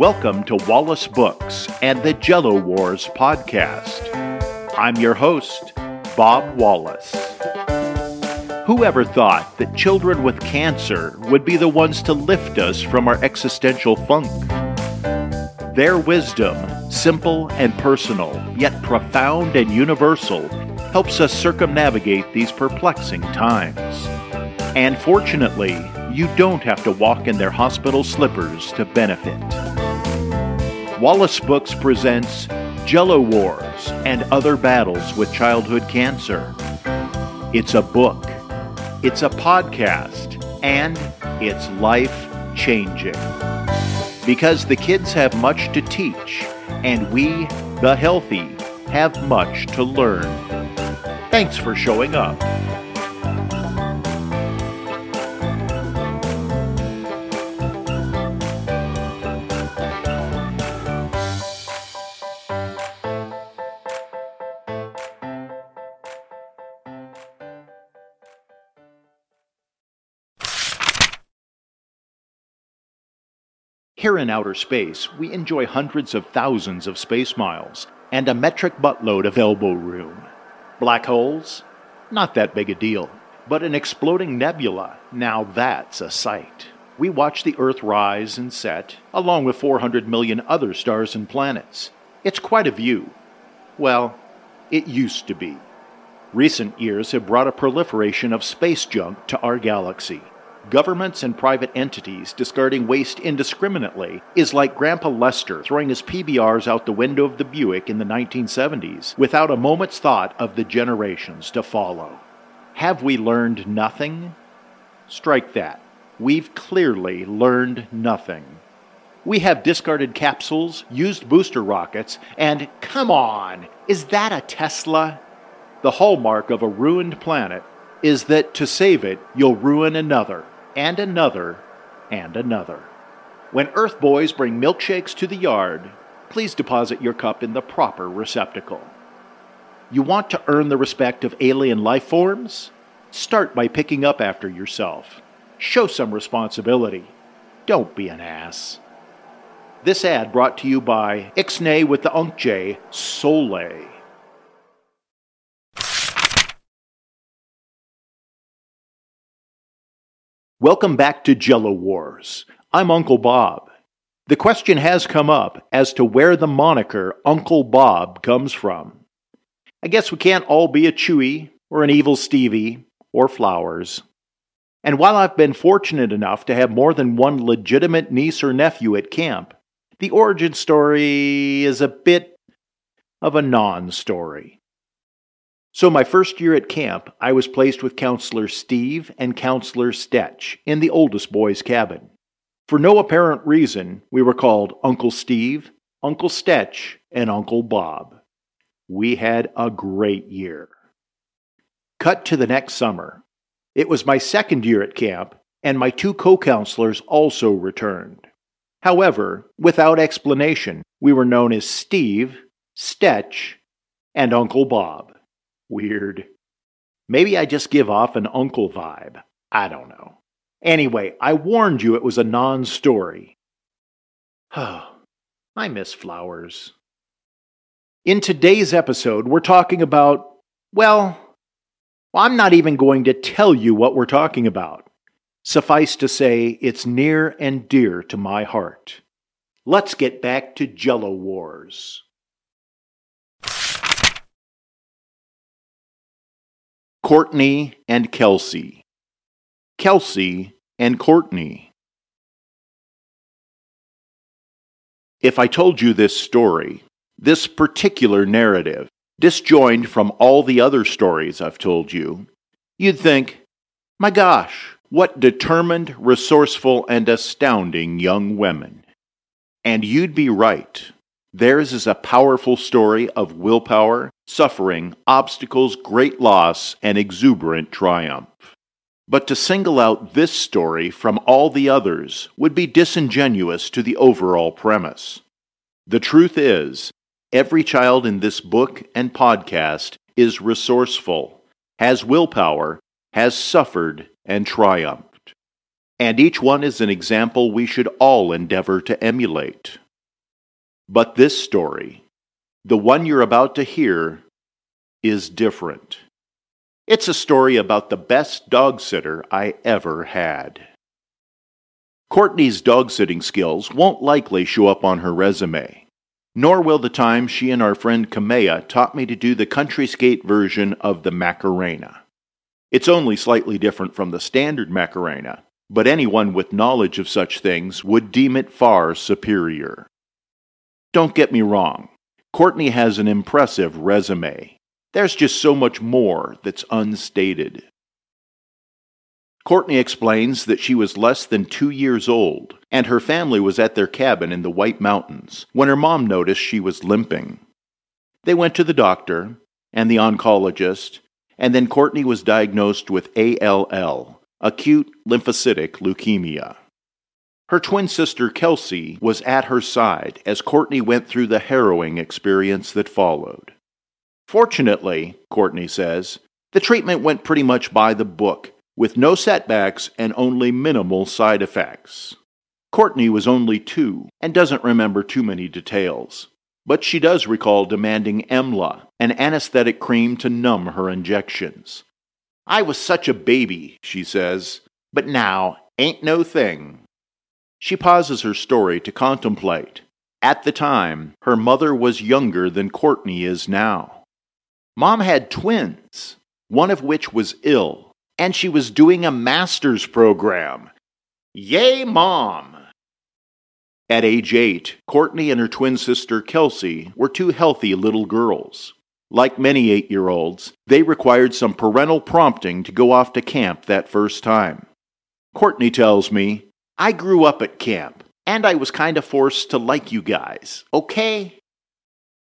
Welcome to Wallace Books and the Jello Wars podcast. I'm your host, Bob Wallace. Whoever thought that children with cancer would be the ones to lift us from our existential funk? Their wisdom, simple and personal, yet profound and universal, helps us circumnavigate these perplexing times. And fortunately, you don't have to walk in their hospital slippers to benefit. Wallace Books presents Jello Wars and Other Battles with Childhood Cancer. It's a book, it's a podcast, and it's life changing. Because the kids have much to teach, and we, the healthy, have much to learn. Thanks for showing up. Here in outer space, we enjoy hundreds of thousands of space miles and a metric buttload of elbow room. Black holes? Not that big a deal. But an exploding nebula, now that's a sight. We watch the Earth rise and set, along with 400 million other stars and planets. It's quite a view. Well, it used to be. Recent years have brought a proliferation of space junk to our galaxy. Governments and private entities discarding waste indiscriminately is like Grandpa Lester throwing his PBRs out the window of the Buick in the 1970s without a moment's thought of the generations to follow. Have we learned nothing? Strike that. We've clearly learned nothing. We have discarded capsules, used booster rockets, and come on, is that a Tesla? The hallmark of a ruined planet is that to save it, you'll ruin another and another, and another. When Earth Boys bring milkshakes to the yard, please deposit your cup in the proper receptacle. You want to earn the respect of alien life forms? Start by picking up after yourself. Show some responsibility. Don't be an ass. This ad brought to you by Ixnay with the Unkj Soleil. Welcome back to Jello Wars. I'm Uncle Bob. The question has come up as to where the moniker Uncle Bob comes from. I guess we can't all be a Chewy or an evil Stevie or Flowers. And while I've been fortunate enough to have more than one legitimate niece or nephew at camp, the origin story is a bit of a non story. So, my first year at camp, I was placed with Counselor Steve and Counselor Stetch in the oldest boy's cabin. For no apparent reason, we were called Uncle Steve, Uncle Stetch, and Uncle Bob. We had a great year. Cut to the next summer. It was my second year at camp, and my two co counselors also returned. However, without explanation, we were known as Steve, Stetch, and Uncle Bob. Weird. Maybe I just give off an uncle vibe. I don't know. Anyway, I warned you it was a non story. Oh, I miss flowers. In today's episode, we're talking about, well, I'm not even going to tell you what we're talking about. Suffice to say, it's near and dear to my heart. Let's get back to Jello Wars. Courtney and Kelsey. Kelsey and Courtney. If I told you this story, this particular narrative, disjoined from all the other stories I've told you, you'd think, my gosh, what determined, resourceful, and astounding young women. And you'd be right. Theirs is a powerful story of willpower, suffering, obstacles, great loss, and exuberant triumph. But to single out this story from all the others would be disingenuous to the overall premise. The truth is, every child in this book and podcast is resourceful, has willpower, has suffered, and triumphed. And each one is an example we should all endeavor to emulate. But this story, the one you're about to hear, is different. It's a story about the best dog sitter I ever had. Courtney's dog sitting skills won't likely show up on her resume, nor will the time she and our friend Kamea taught me to do the country skate version of the Macarena. It's only slightly different from the standard Macarena, but anyone with knowledge of such things would deem it far superior. Don't get me wrong, Courtney has an impressive resume. There's just so much more that's unstated. Courtney explains that she was less than two years old, and her family was at their cabin in the White Mountains when her mom noticed she was limping. They went to the doctor and the oncologist, and then Courtney was diagnosed with ALL, acute lymphocytic leukemia. Her twin sister Kelsey was at her side as Courtney went through the harrowing experience that followed. Fortunately, Courtney says, the treatment went pretty much by the book with no setbacks and only minimal side effects. Courtney was only two and doesn't remember too many details, but she does recall demanding Emla, an anesthetic cream to numb her injections. I was such a baby, she says, but now ain't no thing. She pauses her story to contemplate. At the time, her mother was younger than Courtney is now. Mom had twins, one of which was ill and she was doing a master's program. Yay, mom! At age eight, Courtney and her twin sister Kelsey were two healthy little girls. Like many eight year olds, they required some parental prompting to go off to camp that first time. Courtney tells me, I grew up at camp, and I was kind of forced to like you guys, okay?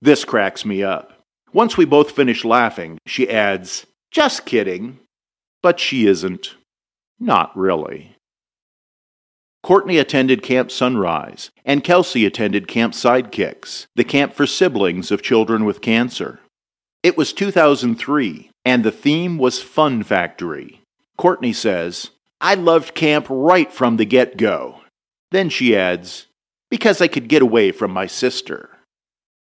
This cracks me up. Once we both finish laughing, she adds, Just kidding. But she isn't. Not really. Courtney attended Camp Sunrise, and Kelsey attended Camp Sidekicks, the camp for siblings of children with cancer. It was 2003, and the theme was Fun Factory. Courtney says, I loved camp right from the get go. Then she adds, because I could get away from my sister.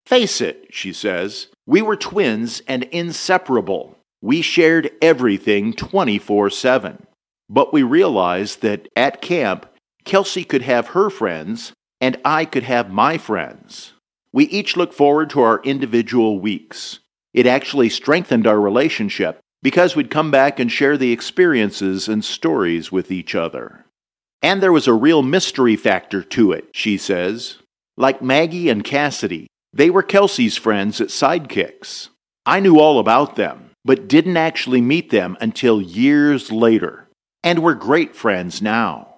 Face it, she says, we were twins and inseparable. We shared everything 24 7. But we realized that at camp, Kelsey could have her friends and I could have my friends. We each looked forward to our individual weeks. It actually strengthened our relationship because we'd come back and share the experiences and stories with each other. And there was a real mystery factor to it, she says. Like Maggie and Cassidy, they were Kelsey's friends at Sidekicks. I knew all about them but didn't actually meet them until years later, and we're great friends now.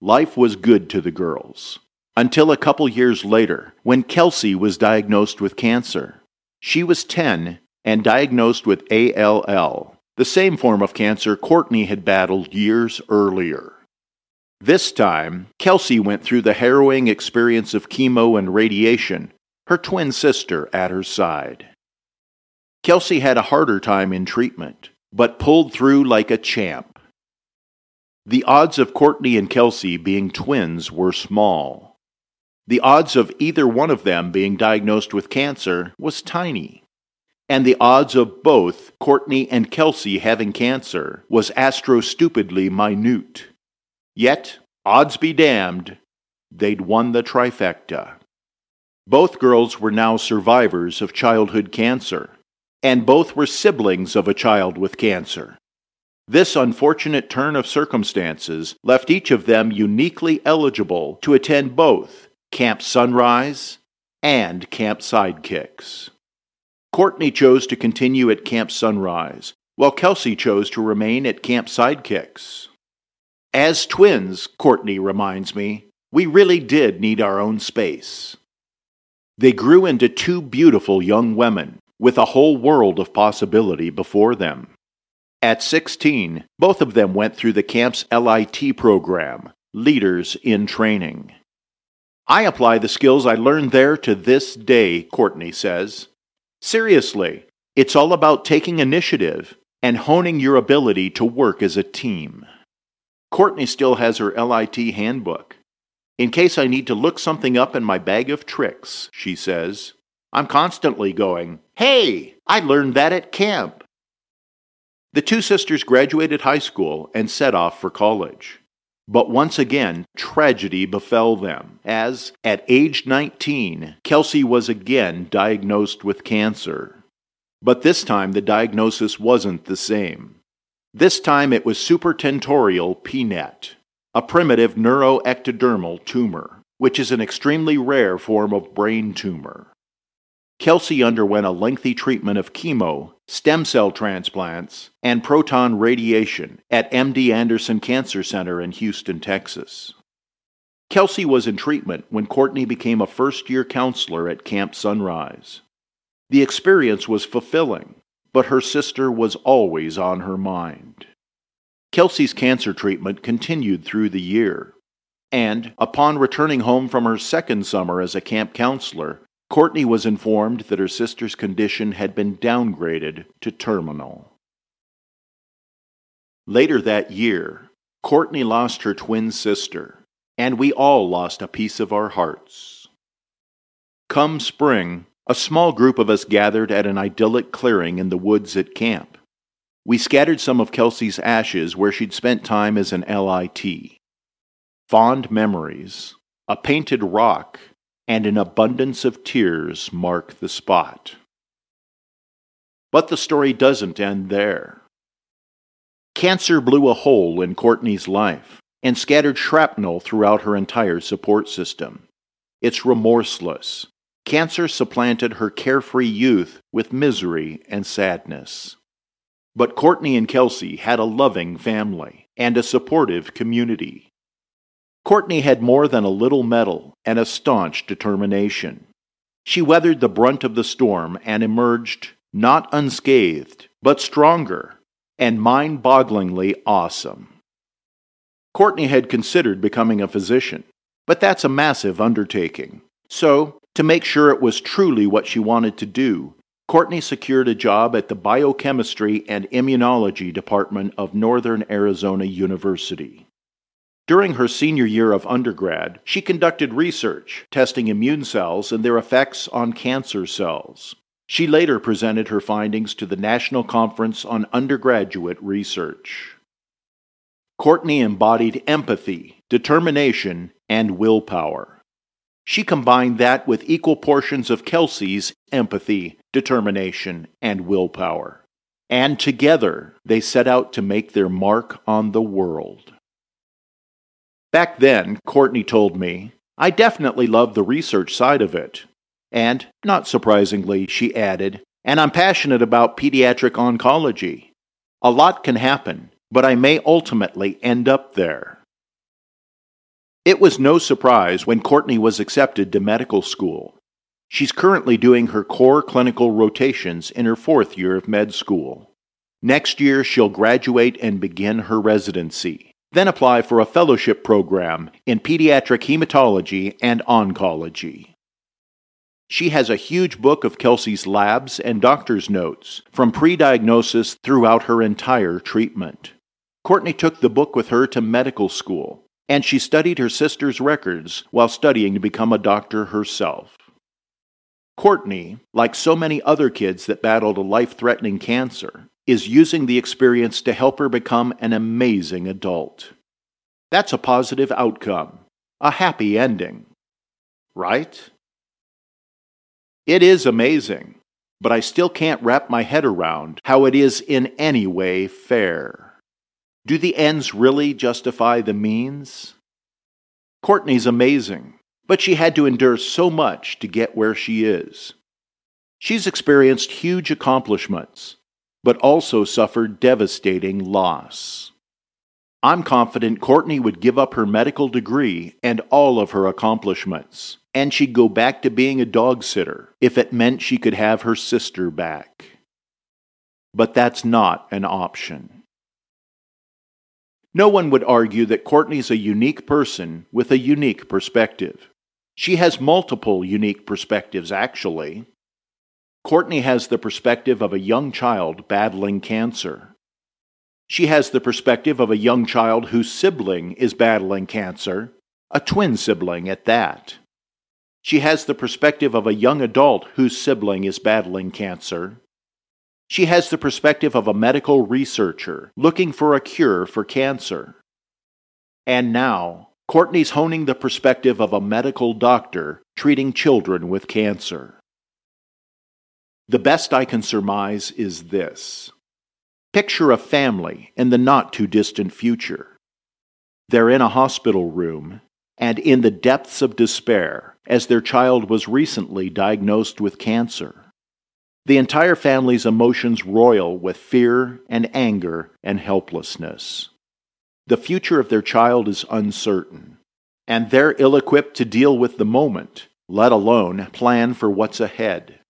Life was good to the girls until a couple years later when Kelsey was diagnosed with cancer. She was 10 and diagnosed with ALL, the same form of cancer Courtney had battled years earlier. This time, Kelsey went through the harrowing experience of chemo and radiation, her twin sister at her side. Kelsey had a harder time in treatment, but pulled through like a champ. The odds of Courtney and Kelsey being twins were small. The odds of either one of them being diagnosed with cancer was tiny. And the odds of both Courtney and Kelsey having cancer was astro stupidly minute. Yet, odds be damned, they'd won the trifecta. Both girls were now survivors of childhood cancer and both were siblings of a child with cancer. This unfortunate turn of circumstances left each of them uniquely eligible to attend both Camp Sunrise and Camp Sidekicks. Courtney chose to continue at Camp Sunrise, while Kelsey chose to remain at Camp Sidekicks. As twins, Courtney reminds me, we really did need our own space. They grew into two beautiful young women, with a whole world of possibility before them. At 16, both of them went through the camp's LIT program, Leaders in Training. I apply the skills I learned there to this day, Courtney says. Seriously, It's all about taking initiative and honing your ability to work as a team. Courtney still has her LIT handbook. In case I need to look something up in my bag of tricks, she says, I'm constantly going, Hey, I learned that at camp. The two sisters graduated high school and set off for college. But once again, tragedy befell them, as, at age 19, Kelsey was again diagnosed with cancer. But this time the diagnosis wasn't the same. This time it was supratentorial PNET, a primitive neuroectodermal tumor, which is an extremely rare form of brain tumor. Kelsey underwent a lengthy treatment of chemo, stem cell transplants, and proton radiation at MD Anderson Cancer Center in Houston, Texas. Kelsey was in treatment when Courtney became a first year counselor at Camp Sunrise. The experience was fulfilling, but her sister was always on her mind. Kelsey's cancer treatment continued through the year, and upon returning home from her second summer as a camp counselor, Courtney was informed that her sister's condition had been downgraded to terminal. Later that year, Courtney lost her twin sister, and we all lost a piece of our hearts. Come spring, a small group of us gathered at an idyllic clearing in the woods at camp. We scattered some of Kelsey's ashes where she'd spent time as an LIT. Fond memories, a painted rock, and an abundance of tears mark the spot. But the story doesn't end there. Cancer blew a hole in Courtney's life and scattered shrapnel throughout her entire support system. It's remorseless, Cancer supplanted her carefree youth with misery and sadness. But Courtney and Kelsey had a loving family and a supportive community. Courtney had more than a little mettle and a staunch determination. She weathered the brunt of the storm and emerged not unscathed, but stronger and mind bogglingly awesome. Courtney had considered becoming a physician, but that's a massive undertaking. So to make sure it was truly what she wanted to do, Courtney secured a job at the Biochemistry and Immunology Department of Northern Arizona University. During her senior year of undergrad, she conducted research testing immune cells and their effects on cancer cells. She later presented her findings to the National Conference on Undergraduate Research. Courtney embodied empathy, determination, and willpower. She combined that with equal portions of Kelsey's empathy, determination, and willpower. And together they set out to make their mark on the world. Back then, Courtney told me, I definitely loved the research side of it. And, not surprisingly, she added, and I'm passionate about pediatric oncology. A lot can happen, but I may ultimately end up there. It was no surprise when Courtney was accepted to medical school. She's currently doing her core clinical rotations in her fourth year of med school. Next year, she'll graduate and begin her residency, then apply for a fellowship program in pediatric hematology and oncology. She has a huge book of Kelsey's labs and doctor's notes from pre diagnosis throughout her entire treatment. Courtney took the book with her to medical school and she studied her sister's records while studying to become a doctor herself. Courtney, like so many other kids that battled a life threatening cancer, is using the experience to help her become an amazing adult. That's a positive outcome, a happy ending. Right? It is amazing, but I still can't wrap my head around how it is in any way fair. Do the ends really justify the means? Courtney's amazing, but she had to endure so much to get where she is. She's experienced huge accomplishments, but also suffered devastating loss. I'm confident Courtney would give up her medical degree and all of her accomplishments, and she'd go back to being a dog sitter if it meant she could have her sister back. But that's not an option. No one would argue that Courtney's a unique person with a unique perspective. She has multiple unique perspectives, actually. Courtney has the perspective of a young child battling cancer. She has the perspective of a young child whose sibling is battling cancer, a twin sibling at that. She has the perspective of a young adult whose sibling is battling cancer. She has the perspective of a medical researcher looking for a cure for cancer. And now, Courtney's honing the perspective of a medical doctor treating children with cancer. The best I can surmise is this Picture a family in the not too distant future. They're in a hospital room and in the depths of despair as their child was recently diagnosed with cancer. The entire family's emotions roil with fear and anger and helplessness. The future of their child is uncertain, and they're ill equipped to deal with the moment, let alone plan for what's ahead.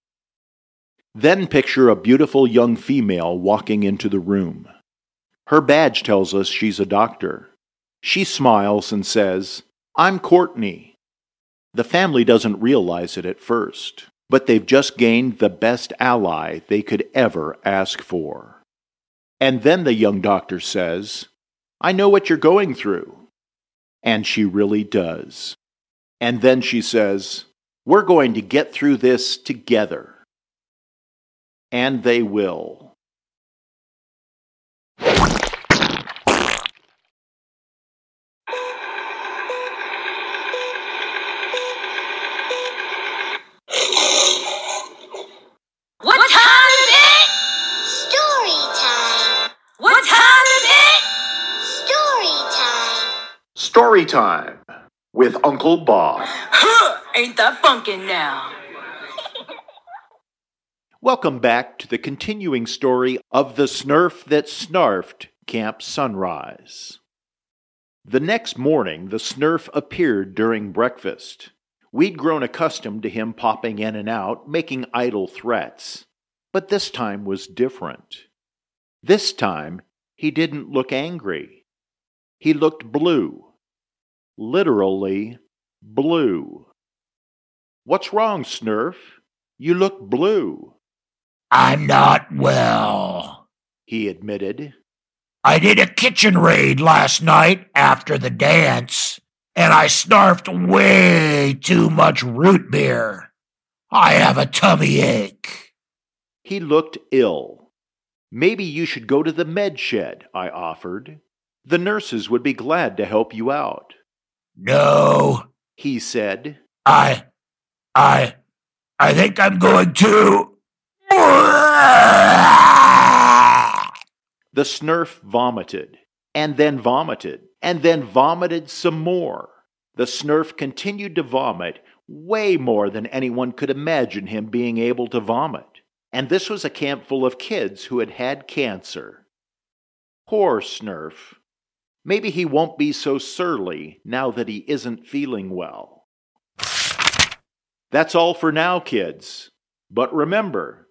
Then picture a beautiful young female walking into the room. Her badge tells us she's a doctor. She smiles and says, I'm Courtney. The family doesn't realize it at first, but they've just gained the best ally they could ever ask for. And then the young doctor says, I know what you're going through. And she really does. And then she says, We're going to get through this together. And they will. Story Time What time is it? Story time. Story time with Uncle Bob. Huh, ain't that funkin' now? Welcome back to the continuing story of the Snurf that snarfed Camp Sunrise. The next morning, the Snurf appeared during breakfast. We'd grown accustomed to him popping in and out, making idle threats. But this time was different. This time, he didn't look angry. He looked blue literally blue. What's wrong, Snurf? You look blue. I'm not well, he admitted. I did a kitchen raid last night after the dance, and I snarfed way too much root beer. I have a tummy ache. He looked ill. Maybe you should go to the med shed, I offered. The nurses would be glad to help you out. No, he said. I, I, I think I'm going to. The Snurf vomited, and then vomited, and then vomited some more. The Snurf continued to vomit way more than anyone could imagine him being able to vomit. And this was a camp full of kids who had had cancer. Poor Snurf. Maybe he won't be so surly now that he isn't feeling well. That's all for now, kids. But remember,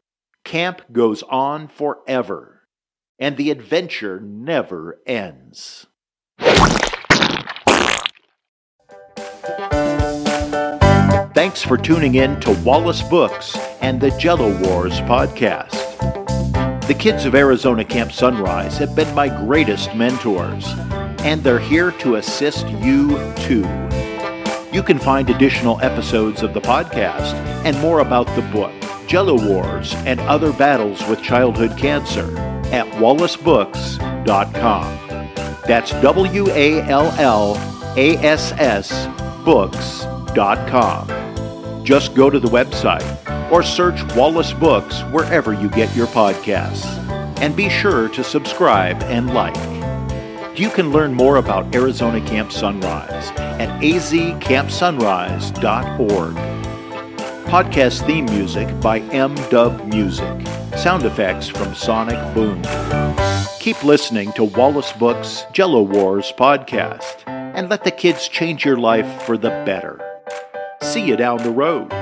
camp goes on forever, and the adventure never ends. Thanks for tuning in to Wallace Books and the Jello Wars podcast. The kids of Arizona Camp Sunrise have been my greatest mentors and they're here to assist you too. You can find additional episodes of the podcast and more about the book, Jello Wars, and other battles with childhood cancer at wallacebooks.com. That's W A L L A S S books.com. Just go to the website or search Wallace Books wherever you get your podcasts. And be sure to subscribe and like. You can learn more about Arizona Camp Sunrise at azcampsunrise.org. Podcast theme music by M Dub Music. Sound effects from Sonic Boom. Keep listening to Wallace Books Jello Wars podcast and let the kids change your life for the better. See you down the road.